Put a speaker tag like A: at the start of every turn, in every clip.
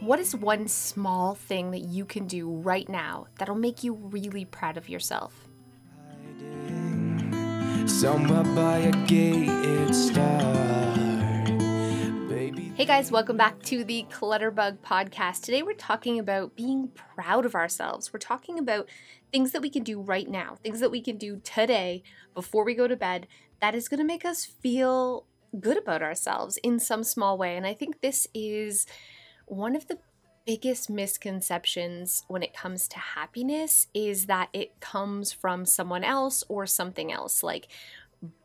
A: What is one small thing that you can do right now that'll make you really proud of yourself? Somewhere by a. Hey guys, welcome back to the Clutterbug podcast. Today we're talking about being proud of ourselves. We're talking about things that we can do right now, things that we can do today before we go to bed that is going to make us feel good about ourselves in some small way. And I think this is one of the biggest misconceptions when it comes to happiness is that it comes from someone else or something else like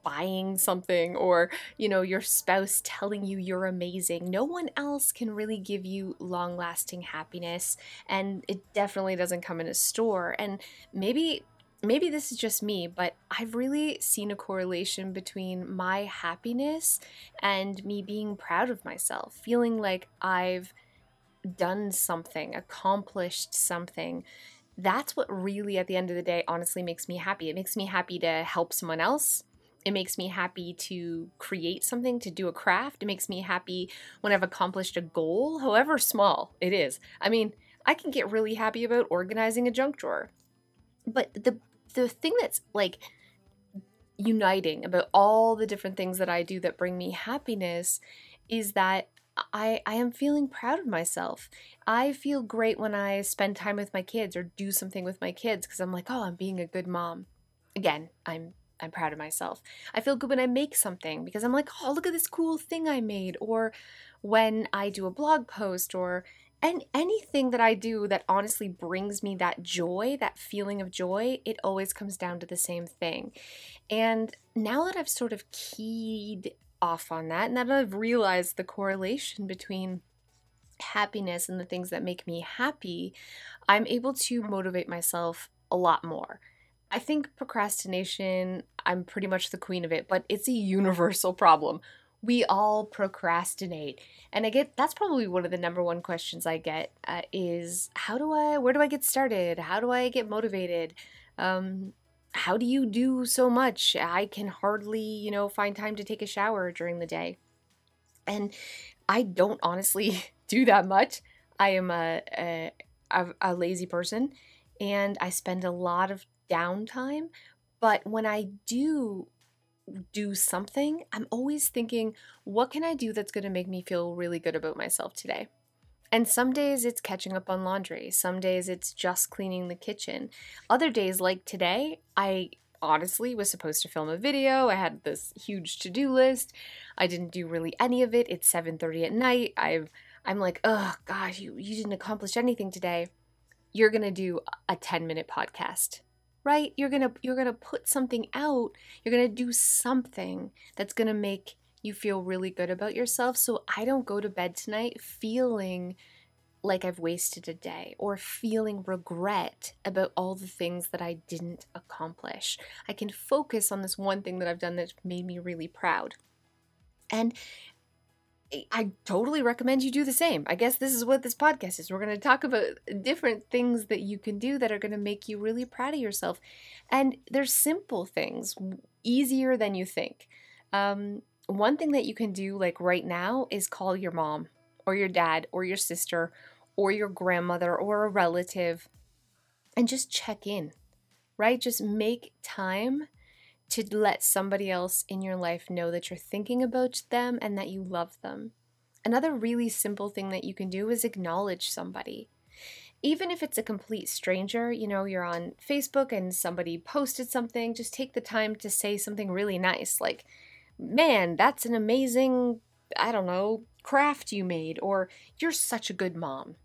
A: buying something or you know your spouse telling you you're amazing no one else can really give you long lasting happiness and it definitely doesn't come in a store and maybe maybe this is just me, but I've really seen a correlation between my happiness and me being proud of myself, feeling like I've done something, accomplished something. That's what really, at the end of the day, honestly makes me happy. It makes me happy to help someone else. It makes me happy to create something, to do a craft. It makes me happy when I've accomplished a goal, however small it is. I mean, I can get really happy about organizing a junk drawer. But the the thing that's like uniting about all the different things that I do that bring me happiness is that I, I am feeling proud of myself. I feel great when I spend time with my kids or do something with my kids because I'm like, oh, I'm being a good mom. Again, I'm I'm proud of myself. I feel good when I make something because I'm like, oh, look at this cool thing I made. Or when I do a blog post or and anything that I do that honestly brings me that joy, that feeling of joy, it always comes down to the same thing. And now that I've sort of keyed off on that. And that I've realized the correlation between happiness and the things that make me happy, I'm able to motivate myself a lot more. I think procrastination, I'm pretty much the queen of it, but it's a universal problem. We all procrastinate. And I get that's probably one of the number one questions I get uh, is how do I, where do I get started? How do I get motivated? Um, how do you do so much? I can hardly, you know, find time to take a shower during the day. And I don't honestly do that much. I am a, a, a lazy person and I spend a lot of downtime. But when I do do something, I'm always thinking, what can I do that's going to make me feel really good about myself today? And some days it's catching up on laundry. Some days it's just cleaning the kitchen. Other days, like today, I honestly was supposed to film a video. I had this huge to-do list. I didn't do really any of it. It's 7:30 at night. I've I'm like, "Oh gosh, you you didn't accomplish anything today." You're going to do a 10-minute podcast. Right? You're going to you're going to put something out. You're going to do something that's going to make you feel really good about yourself. So I don't go to bed tonight feeling like I've wasted a day or feeling regret about all the things that I didn't accomplish. I can focus on this one thing that I've done that made me really proud. And I totally recommend you do the same. I guess this is what this podcast is. We're going to talk about different things that you can do that are going to make you really proud of yourself. And they're simple things, easier than you think. Um, one thing that you can do like right now is call your mom or your dad or your sister or your grandmother or a relative and just check in, right? Just make time to let somebody else in your life know that you're thinking about them and that you love them. Another really simple thing that you can do is acknowledge somebody. Even if it's a complete stranger, you know, you're on Facebook and somebody posted something, just take the time to say something really nice like, man, that's an amazing, I don't know, craft you made, or you're such a good mom.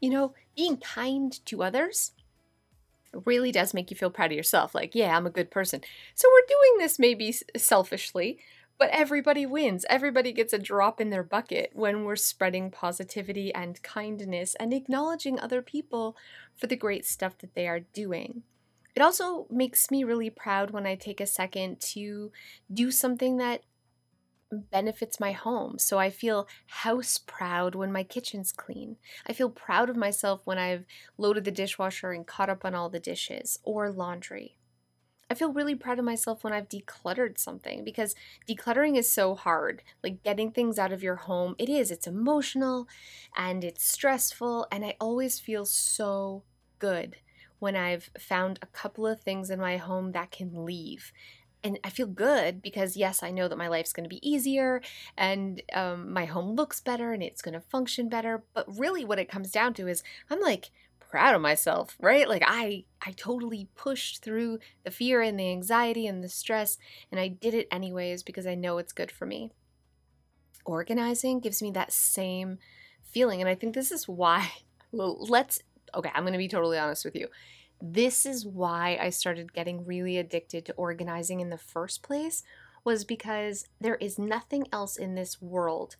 A: You know, being kind to others really does make you feel proud of yourself. Like, yeah, I'm a good person. So we're doing this maybe selfishly, but everybody wins. Everybody gets a drop in their bucket when we're spreading positivity and kindness and acknowledging other people for the great stuff that they are doing. It also makes me really proud when I take a second to do something that benefits my home. So I feel house proud when my kitchen's clean. I feel proud of myself when I've loaded the dishwasher and caught up on all the dishes or laundry. I feel really proud of myself when I've decluttered something because decluttering is so hard. Like getting things out of your home, it is. It's emotional and it's stressful. And I always feel so good when I've found a couple of things in my home that can leave. And I feel good because, yes, I know that my life's going to be easier and um, my home looks better and it's going to function better. But really, what it comes down to is I'm like proud of myself, right? Like I I totally pushed through the fear and the anxiety and the stress and I did it anyways because I know it's good for me. Organizing gives me that same feeling and I think this is why well, let's okay, I'm going to be totally honest with you. This is why I started getting really addicted to organizing in the first place was because there is nothing else in this world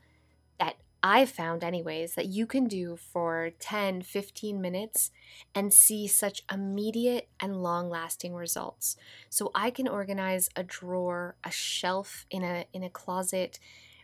A: that I've found, anyways, that you can do for 10, 15 minutes and see such immediate and long lasting results. So I can organize a drawer, a shelf in a, in a closet,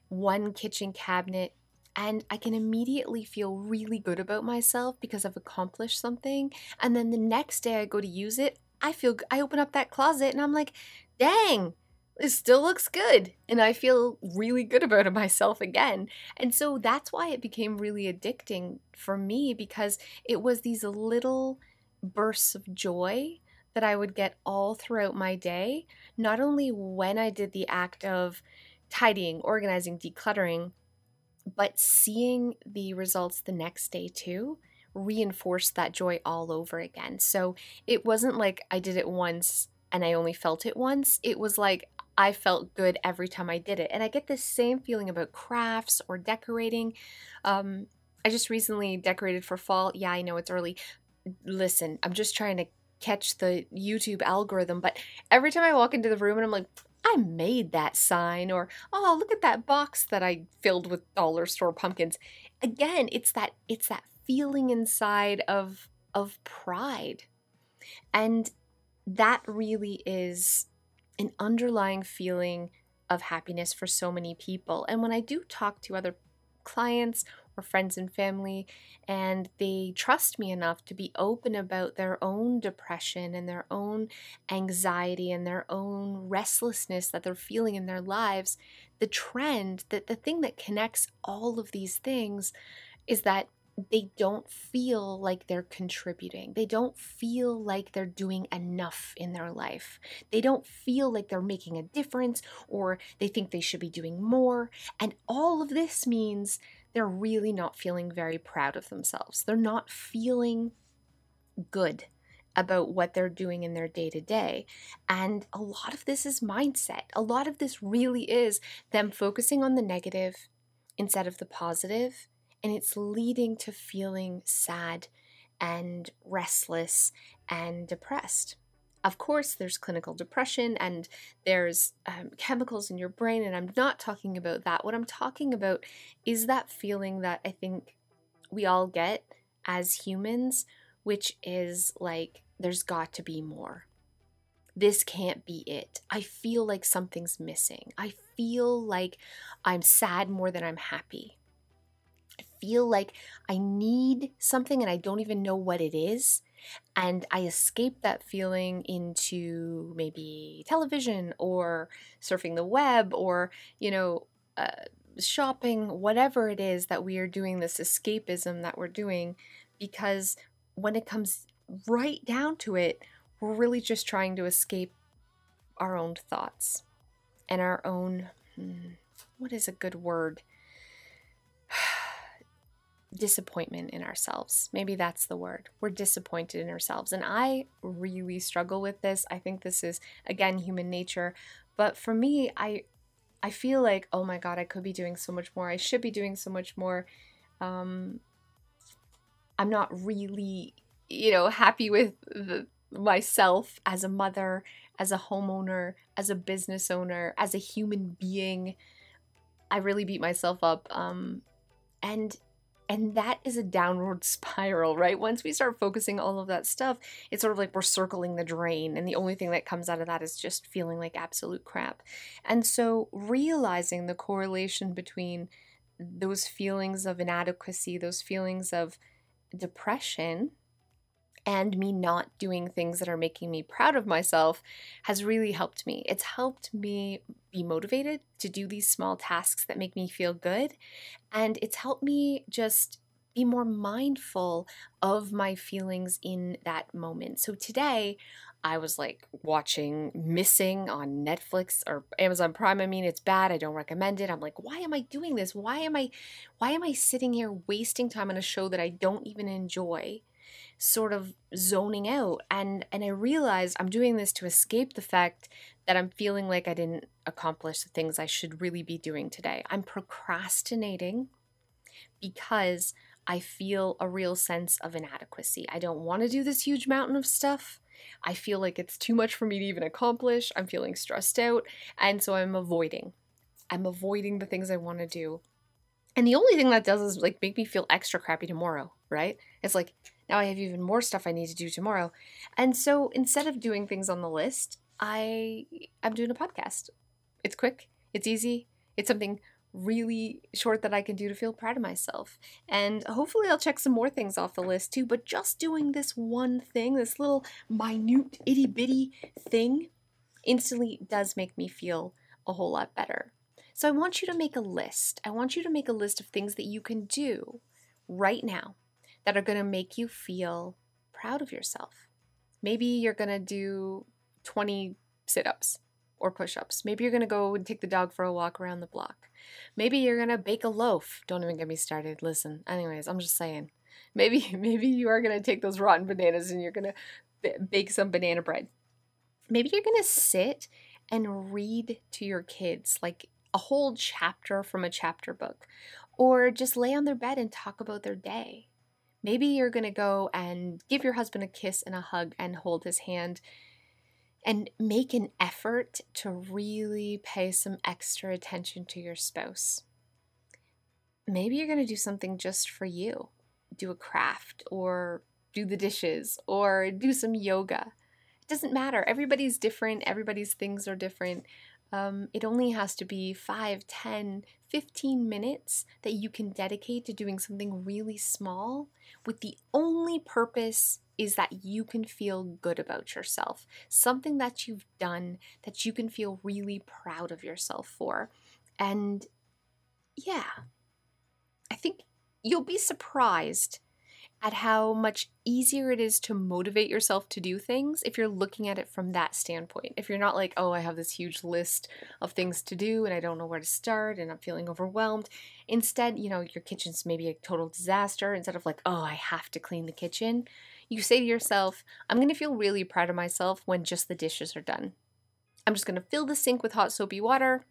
A: one kitchen cabinet, and I can immediately feel really good about myself because I've accomplished something. And then the next day I go to use it, I feel, I open up that closet and I'm like, dang, it still looks good. And i feel really good about myself again. And so that's why it became really addicting for me because it was these little bursts of joy that i would get all throughout my day. Not only when i did the act of tidying organizing decluttering but seeing the results the next day too reinforced that joy all over again so it wasn't like i did it once and I only felt it once. It was like I felt good every time I did it. And I get the same feeling about crafts or decorating. Um, I just recently decorated for fall. Yeah, I know it's early. Listen, I'm just trying to catch the YouTube algorithm, but every time I walk into the room and I'm like, I made that sign, or oh, look at that box that I filled with dollar store pumpkins. Again, it's that it's that feeling inside of of pride. And that really is an underlying feeling of happiness for so many people. And when I do talk to other clients or friends and family, and they trust me enough to be open about their own depression and their own anxiety and their own restlessness that they're feeling in their lives, the trend that the thing that connects all of these things is that they don't feel like they're contributing. They don't feel like they're doing enough in their life. They don't feel like they're making a difference or they think they should be doing more. And all of this means they're really not feeling very proud of themselves. They're not feeling good about what they're doing in their day to day. And a lot of this is mindset. A lot of this really is them focusing on the negative instead of the positive and it's leading to feeling sad and restless and depressed. Of course, there's clinical depression and there's um, chemicals in your brain, and I'm not talking about that. What I'm talking about is that feeling that I think we all get as humans, which is like, there's got to be more. This can't be it. I feel like something's missing. I feel like I'm sad more than I'm happy I feel like I need something and I don't even know what it is. And I escape that feeling into maybe television or surfing the web or, you know, uh, shopping, whatever it is that we are doing, this escapism that we're doing, because when it comes right down to it, we're really just trying to escape our own thoughts and our own, hmm, what is a good word? Disappointment in ourselves. Maybe that's the word. We're disappointed in ourselves. And I really struggle with this. I think this is again human nature, but for me, I I feel like, oh my god, I could be doing so much more. I should be doing so much more. Um I'm not really, you know, happy with the, myself as a mother, as a homeowner, as a business owner, as a human being. I really beat myself up um and and that is a downward spiral, right? Once we start focusing all of that stuff, it's sort of like we're circling the drain, and the only thing that comes out of that is just feeling like absolute crap. And so, realizing the correlation between those feelings of inadequacy, those feelings of depression, and me not doing things that are making me proud of myself has really helped me. It's helped me be motivated to do these small tasks that make me feel good. And it's helped me just be more mindful of my feelings in that moment. So today, I was like watching Missing on Netflix or Amazon Prime. I mean, it's bad. I don't recommend it. I'm like, why am I doing this? Why am I why am I sitting here wasting time on a show that I don't even enjoy? Sort of zoning out and and I realized I'm doing this to escape the fact that I'm feeling like I didn't accomplish the things I should really be doing today. I'm procrastinating because I feel a real sense of inadequacy. I don't want to do this huge mountain of stuff. I feel like it's too much for me to even accomplish. I'm feeling stressed out. And so I'm avoiding. I'm avoiding the things I want to do. And the only thing that does is like make me feel extra crappy tomorrow, right? It's like now I have even more stuff I need to do tomorrow. And so instead of doing things on the list, I I'm doing a podcast. It's quick, it's easy, it's something really short that I can do to feel proud of myself. And hopefully, I'll check some more things off the list too. But just doing this one thing, this little minute itty bitty thing, instantly does make me feel a whole lot better. So I want you to make a list. I want you to make a list of things that you can do right now that are going to make you feel proud of yourself. Maybe you're going to do 20 sit ups or push ups. Maybe you're going to go and take the dog for a walk around the block. Maybe you're going to bake a loaf. Don't even get me started. Listen, anyways, I'm just saying. Maybe maybe you are going to take those rotten bananas and you're going to b- bake some banana bread. Maybe you're going to sit and read to your kids like a whole chapter from a chapter book or just lay on their bed and talk about their day. Maybe you're going to go and give your husband a kiss and a hug and hold his hand and make an effort to really pay some extra attention to your spouse. Maybe you're going to do something just for you do a craft or do the dishes or do some yoga. It doesn't matter. Everybody's different, everybody's things are different. Um, it only has to be 5, 10, 15 minutes that you can dedicate to doing something really small with the only purpose is that you can feel good about yourself. Something that you've done that you can feel really proud of yourself for. And yeah, I think you'll be surprised at how much easier it is to motivate yourself to do things if you're looking at it from that standpoint. If you're not like, oh, I have this huge list of things to do and I don't know where to start and I'm feeling overwhelmed. Instead, you know, your kitchen's maybe a total disaster. Instead of like, oh, I have to clean the kitchen, you say to yourself, I'm to feel really proud of myself when just the dishes are done. I'm just to fill the sink with hot soapy water.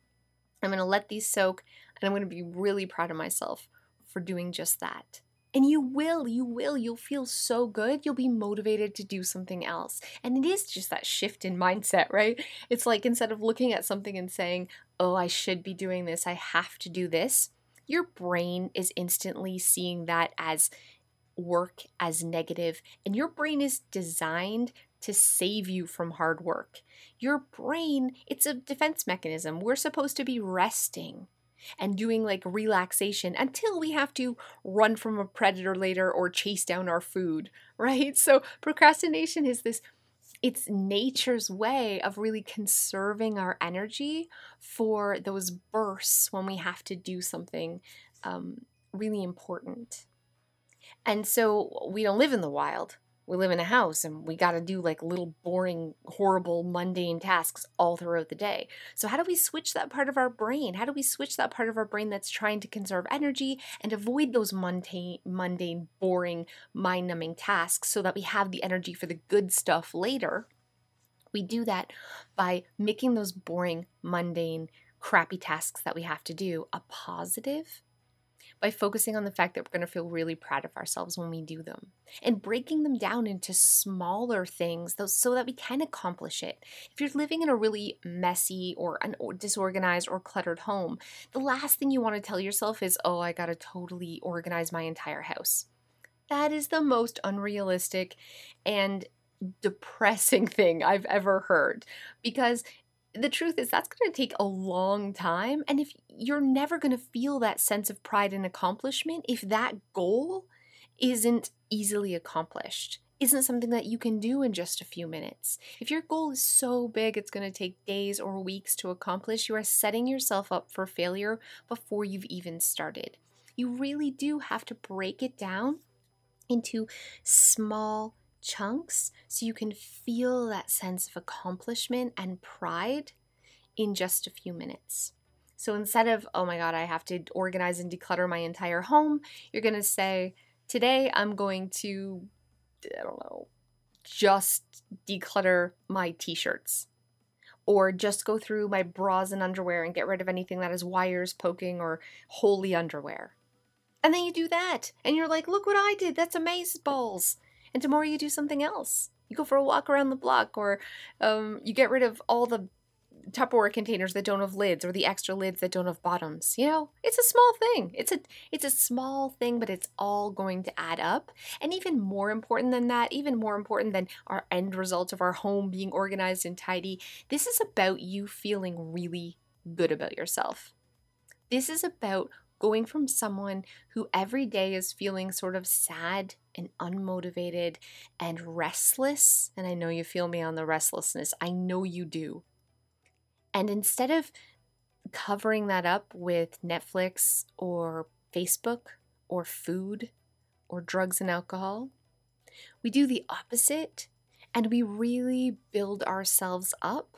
A: I'm to let these soak and I'm to be really proud of myself for doing just that. And you will, you will, you'll feel so good. You'll be motivated to do something else. And it is just that shift in mindset, right? It's like instead of looking at something and saying, oh, I should be doing this, I have to do this, your brain is instantly seeing that as work as negative, and your brain is designed to save you from hard work. Your brain, it's a defense mechanism. We're supposed to be resting and doing like relaxation until we have to run from a predator later or chase down our food, right? So procrastination is this it's nature's way of really conserving our energy for those bursts when we have to do something um, really important. And so we don't live in the wild we live in a house and we got to do like little boring, horrible, mundane tasks all throughout the day. So, how do we switch that part of our brain? How do we switch that part of our brain that's trying to conserve energy and avoid those mundane, mundane boring, mind numbing tasks so that we have the energy for the good stuff later? We do that by making those boring, mundane, crappy tasks that we have to do a positive by focusing on the fact that we're going to feel really proud of ourselves when we do them and breaking them down into smaller things so that we can accomplish it. If you're living in a really messy or an disorganized or cluttered home, the last thing you want to tell yourself is, oh, I got to totally organize my entire house. That is the most unrealistic and depressing thing I've ever heard because the truth is that's going to take a long time and if you're never going to feel that sense of pride and accomplishment if that goal isn't easily accomplished isn't something that you can do in just a few minutes. If your goal is so big it's going to take days or weeks to accomplish, you are setting yourself up for failure before you've even started. You really do have to break it down into small chunks so you can feel that sense of accomplishment and pride in just a few minutes. So instead of, oh my God, I have to organize and declutter my entire home, you're going to say, today I'm going to, I don't know, just declutter my t shirts. Or just go through my bras and underwear and get rid of anything that has wires poking or holy underwear. And then you do that, and you're like, look what I did. That's amazing balls. And tomorrow you do something else. You go for a walk around the block, or um, you get rid of all the Tupperware containers that don't have lids or the extra lids that don't have bottoms. You know, it's a small thing. It's a it's a small thing, but it's all going to add up. And even more important than that, even more important than our end result of our home being organized and tidy, this is about you feeling really good about yourself. This is about going from someone who every day is feeling sort of sad and unmotivated and restless, and I know you feel me on the restlessness. I know you do and instead of covering that up with Netflix or Facebook or food or drugs and alcohol, we do the opposite and we really build ourselves up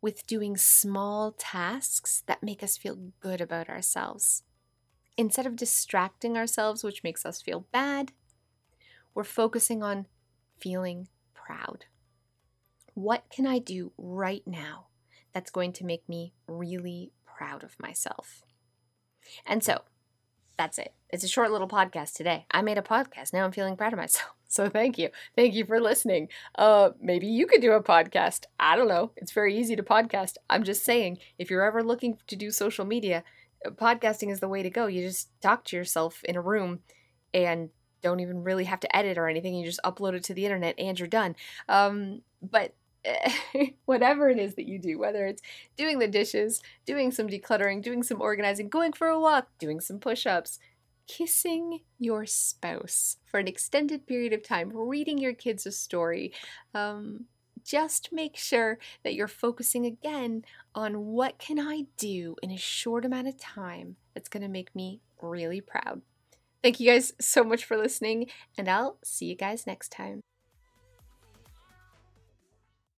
A: with doing small tasks that make us feel good about ourselves. Instead of distracting ourselves, which makes us feel bad, we're focusing on feeling proud. What can I do right now that's going to make me really proud of myself. And so that's it. It's a short little podcast today. I made a podcast. Now I'm feeling proud of myself. So thank you. Thank you for listening. Uh maybe you could do a podcast. I don't know. It's very easy to podcast. I'm just saying if you're ever looking to do social media, podcasting is the way to go. You just talk to yourself in a room and don't even really have to edit or anything. You just upload it to the internet and you're done. Um but whatever it is that you do, whether it's doing the dishes, doing some decluttering, doing some organizing, going for a walk, doing some push ups, kissing your spouse for an extended period of time, reading your kids a story. Um, just make sure that you're focusing again on what can I do in a short amount of time that's going to make me really proud. Thank you guys so much for listening, and I'll see you guys next time.